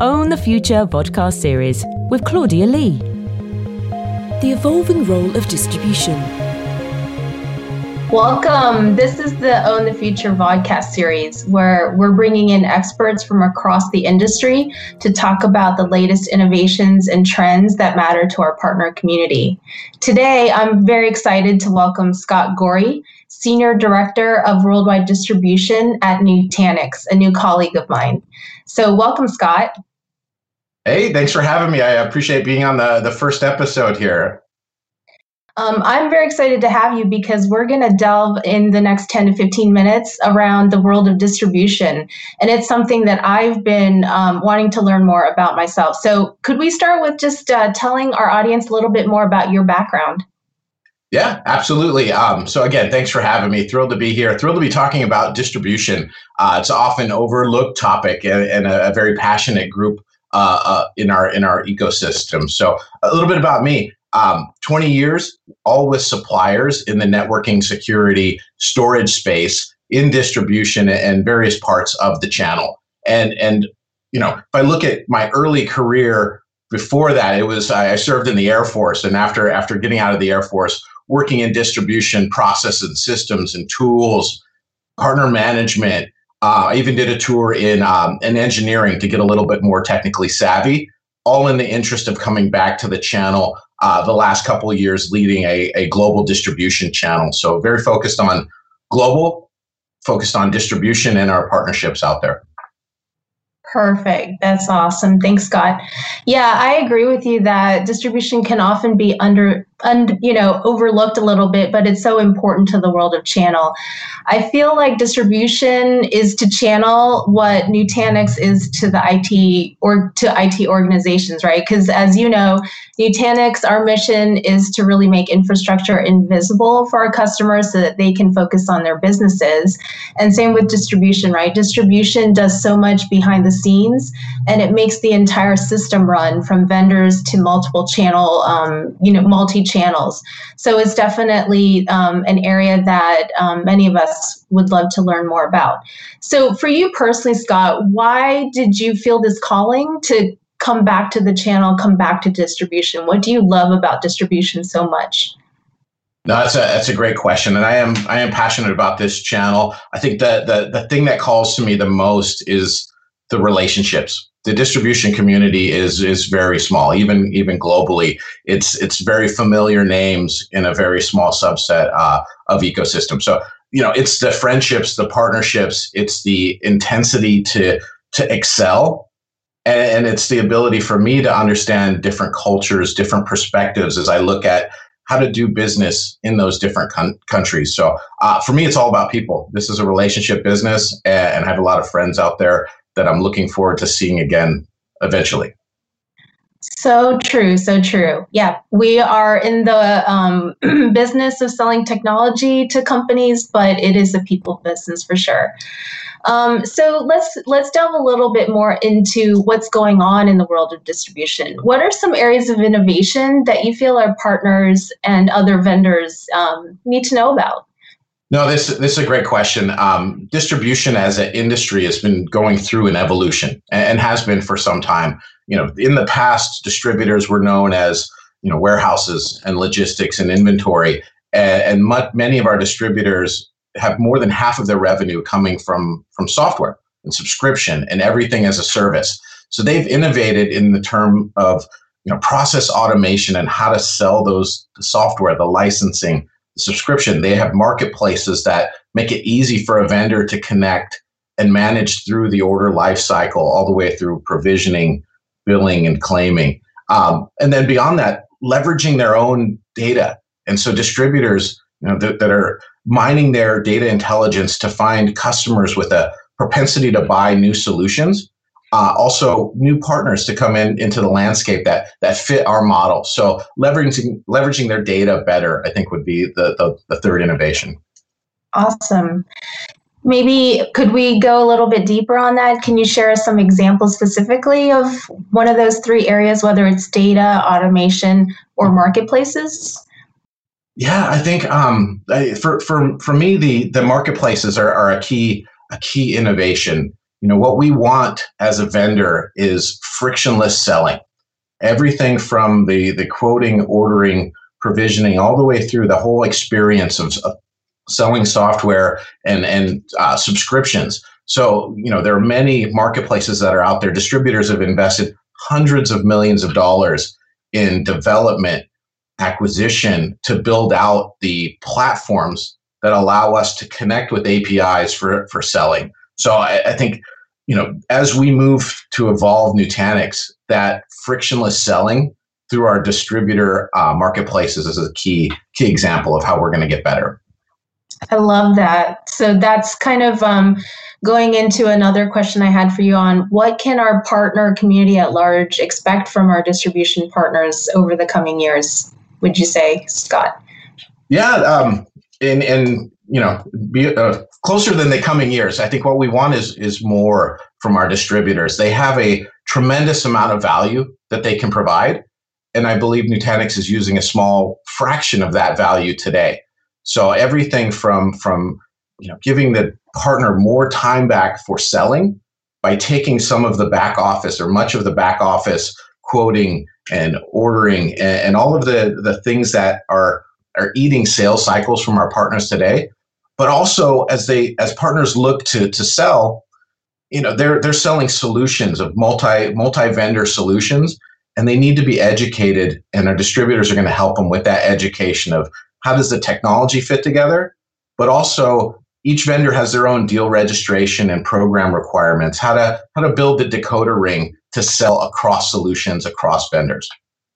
Own the Future podcast series with Claudia Lee. The evolving role of distribution. Welcome. This is the Own the Future vodcast series where we're bringing in experts from across the industry to talk about the latest innovations and trends that matter to our partner community. Today, I'm very excited to welcome Scott Gorey, Senior Director of Worldwide Distribution at Nutanix, a new colleague of mine. So, welcome, Scott. Hey, thanks for having me. I appreciate being on the, the first episode here. Um, I'm very excited to have you because we're going to delve in the next 10 to 15 minutes around the world of distribution. And it's something that I've been um, wanting to learn more about myself. So, could we start with just uh, telling our audience a little bit more about your background? Yeah, absolutely. Um, so again, thanks for having me. Thrilled to be here. Thrilled to be talking about distribution. Uh, it's often overlooked topic and, and a, a, very passionate group uh, uh, in our in our ecosystem. So a little bit about me. Um, 20 years, all with suppliers in the networking, security, storage space, in distribution, and various parts of the channel. And and you know, if I look at my early career before that, it was I served in the Air Force, and after after getting out of the Air Force, working in distribution processes and systems and tools, partner management. Uh, I even did a tour in um, in engineering to get a little bit more technically savvy. All in the interest of coming back to the channel. Uh, the last couple of years, leading a, a global distribution channel. So very focused on global, focused on distribution and our partnerships out there. Perfect. That's awesome. Thanks, Scott. Yeah, I agree with you that distribution can often be under, un, you know, overlooked a little bit, but it's so important to the world of channel. I feel like distribution is to channel what Nutanix is to the IT or to IT organizations, right? Because as you know, Nutanix, our mission is to really make infrastructure invisible for our customers so that they can focus on their businesses. And same with distribution, right? Distribution does so much behind the scenes and it makes the entire system run from vendors to multiple channel, um, you know, multi channels. So it's definitely um, an area that um, many of us would love to learn more about. So for you personally, Scott, why did you feel this calling to come back to the channel, come back to distribution? What do you love about distribution so much? No, that's a that's a great question, and I am I am passionate about this channel. I think that the the thing that calls to me the most is the relationships. The distribution community is is very small, even even globally. It's it's very familiar names in a very small subset uh, of ecosystem. So you know, it's the friendships, the partnerships, it's the intensity to to excel and, and it's the ability for me to understand different cultures, different perspectives as I look at how to do business in those different con- countries. So uh, for me, it's all about people. This is a relationship business, and, and I have a lot of friends out there that I'm looking forward to seeing again eventually. So true, so true. Yeah, we are in the um, business of selling technology to companies, but it is a people business for sure. Um, so let's let's delve a little bit more into what's going on in the world of distribution. What are some areas of innovation that you feel our partners and other vendors um, need to know about? No, this this is a great question. Um, distribution as an industry has been going through an evolution and, has been for some time. You know, in the past, distributors were known as you know warehouses and logistics and inventory, and, and many of our distributors have more than half of their revenue coming from from software and subscription and everything as a service. So they've innovated in the term of you know process automation and how to sell those the software, the licensing, subscription. They have marketplaces that make it easy for a vendor to connect and manage through the order life cycle all the way through provisioning, billing, and claiming. Um, and then beyond that, leveraging their own data. And so distributors you know, that, that are mining their data intelligence to find customers with a propensity to buy new solutions. Uh, also, new partners to come in into the landscape that that fit our model. So leveraging leveraging their data better, I think, would be the, the, the third innovation. Awesome. Maybe could we go a little bit deeper on that? Can you share some examples specifically of one of those three areas, whether it's data, automation, or marketplaces? Yeah, I think um, I, for for for me, the the marketplaces are, are a key a key innovation. You know, what we want as a vendor is frictionless selling. Everything from the, the quoting, ordering, provisioning, all the way through the whole experience of, of selling software and, and uh, subscriptions. So, you know, there are many marketplaces that are out there. Distributors have invested hundreds of millions of dollars in development, acquisition to build out the platforms that allow us to connect with APIs for, for selling. So I, I think you know, as we move to evolve Nutanix, that frictionless selling through our distributor uh, marketplaces is a key key example of how we're going to get better. I love that. So that's kind of um, going into another question I had for you on what can our partner community at large expect from our distribution partners over the coming years? Would you say, Scott? Yeah, um, and and you know, be uh, closer than the coming years. I think what we want is is more from our distributors. They have a tremendous amount of value that they can provide, and I believe Nutanix is using a small fraction of that value today. So everything from from you know giving the partner more time back for selling by taking some of the back office or much of the back office quoting and ordering and, and all of the the things that are are eating sales cycles from our partners today but also as they as partners look to to sell you know they're they're selling solutions of multi multi vendor solutions and they need to be educated and our distributors are going to help them with that education of how does the technology fit together but also each vendor has their own deal registration and program requirements how to how to build the decoder ring to sell across solutions across vendors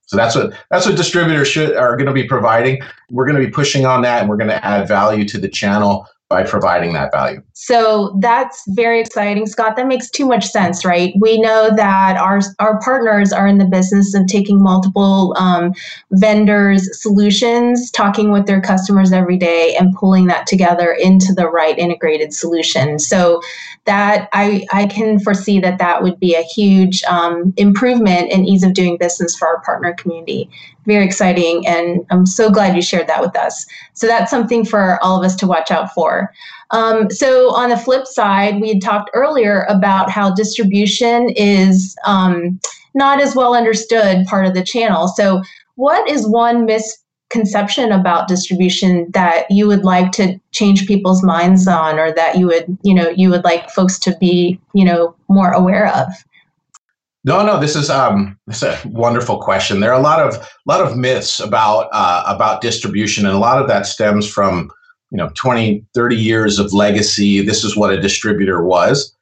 so that's what that's what distributors should are going to be providing. We're going to be pushing on that, and we're going to add value to the channel by providing that value. So that's very exciting, Scott. That makes too much sense, right? We know that our our partners are in the business of taking multiple um, vendors' solutions, talking with their customers every day, and pulling that together into the right integrated solution. So that I I can foresee that that would be a huge um, improvement in ease of doing business for our partner community very exciting. And I'm so glad you shared that with us. So that's something for all of us to watch out for. Um, so on the flip side, we had talked earlier about how distribution is um, not as well understood part of the channel. So what is one misconception about distribution that you would like to change people's minds on, or that you would, you know, you would like folks to be, you know, more aware of? No, no, this is um, this is a wonderful question. There are a lot of lot of myths about uh, about distribution, and a lot of that stems from you know 20, 30 years of legacy. This is what a distributor was.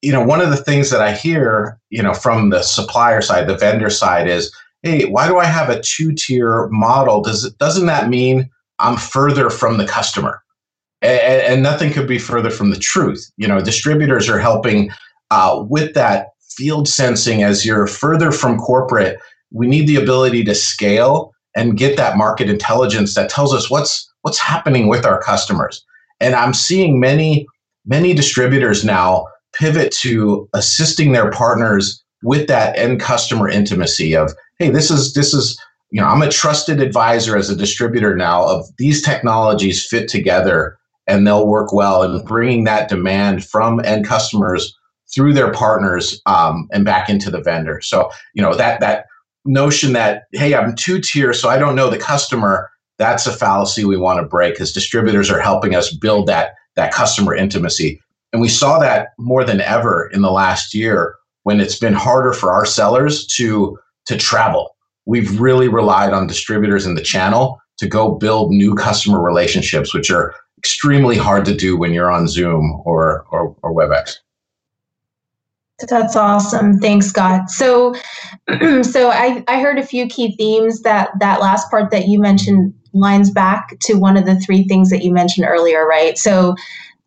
You know, one of the things that I hear, you know, from the supplier side, the vendor side, is, hey, why do I have a two tier model? Does it doesn't that mean I'm further from the customer? And, and nothing could be further from the truth. You know, distributors are helping uh, with that field sensing as you're further from corporate we need the ability to scale and get that market intelligence that tells us what's what's happening with our customers. And i'm seeing many many distributors now pivot to assisting their partners with that end customer intimacy of hey this is this is you know i'm a trusted advisor as a distributor now of these technologies fit together and they'll work well and bringing that demand from end customers through their partners um, and back into the vendor. So you know that that notion that hey, I'm two tier, so I don't know the customer. That's a fallacy we want to break because distributors are helping us build that that customer intimacy. And we saw that more than ever in the last year when it's been harder for our sellers to to travel. We've really relied on distributors in the channel to go build new customer relationships, which are extremely hard to do when you're on Zoom or, or, or WebEx. That's awesome. Thanks, Scott. So, so I, I heard a few key themes that that last part that you mentioned lines back to one of the three things that you mentioned earlier, right? So,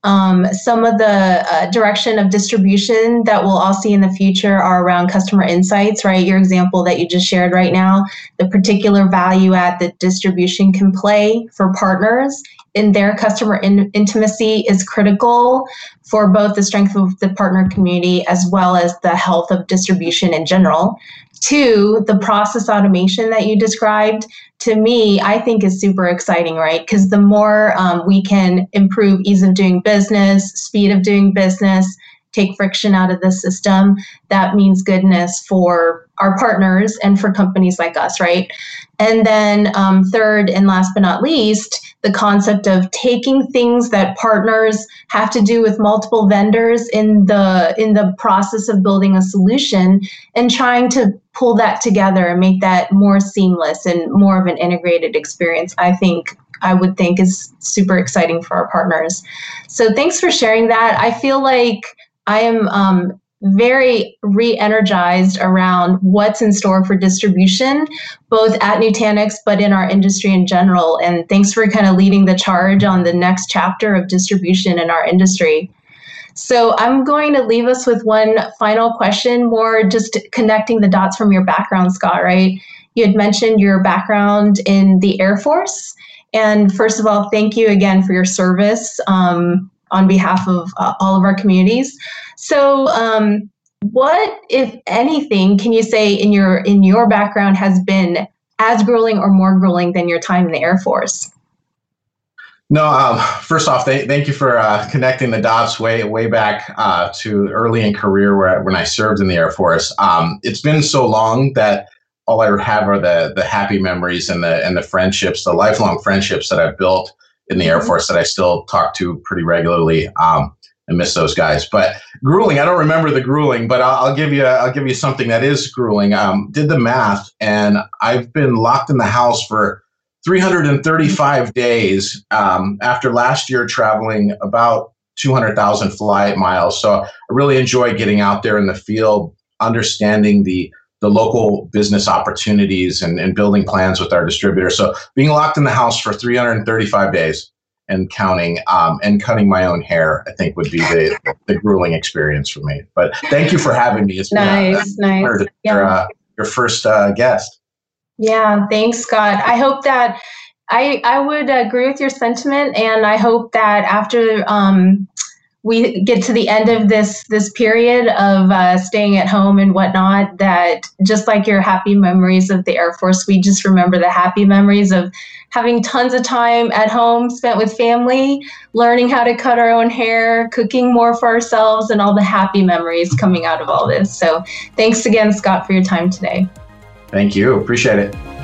um, some of the uh, direction of distribution that we'll all see in the future are around customer insights, right? Your example that you just shared right now, the particular value add that distribution can play for partners in their customer in- intimacy is critical for both the strength of the partner community as well as the health of distribution in general. Two, the process automation that you described, to me, I think is super exciting, right? Because the more um, we can improve ease of doing business, speed of doing business, take friction out of the system, that means goodness for our partners and for companies like us, right? And then, um, third and last but not least, the concept of taking things that partners have to do with multiple vendors in the in the process of building a solution and trying to pull that together and make that more seamless and more of an integrated experience. I think I would think is super exciting for our partners. So thanks for sharing that. I feel like I am um, very re-energized around what's in store for distribution both at nutanix but in our industry in general. And thanks for kind of leading the charge on the next chapter of distribution in our industry. So i'm going to leave us with one final question more just connecting the dots from your background scott right? You had mentioned your background in the air force. And first of all thank you again for your service. Um, on behalf of uh, all of our communities. So, um, what, if anything, can you say in your in your background has been as grueling or more grueling than your time in the Air Force? No, um, first off, th- thank you for uh, connecting the dots way way back uh, to early in career where when I served in the Air Force. Um, it's been so long that all I have are the the happy memories and the and the friendships, the lifelong friendships that I've built in the Air mm-hmm. Force that I still talk to pretty regularly. Um, and miss those guys. But grueling, I don't remember the grueling, but I'll, I'll give you I'll give you something that is grueling. Um, did the math, and I've been locked in the house for 335 days um, after last year traveling about 200,000 flight miles. So I really enjoy getting out there in the field, understanding the the local business opportunities and, and building plans with our distributor. So being locked in the house for 335 days and counting um, and cutting my own hair, I think would be the, the grueling experience for me. But thank you for having me. It's nice, been nice. Yeah. Your, uh, your first uh, guest. Yeah, thanks, Scott. I hope that I I would agree with your sentiment, and I hope that after um, we get to the end of this this period of uh, staying at home and whatnot that just like your happy memories of the air force we just remember the happy memories of having tons of time at home spent with family learning how to cut our own hair cooking more for ourselves and all the happy memories coming out of all this. So thanks again scott for your time today. Thank you. Appreciate it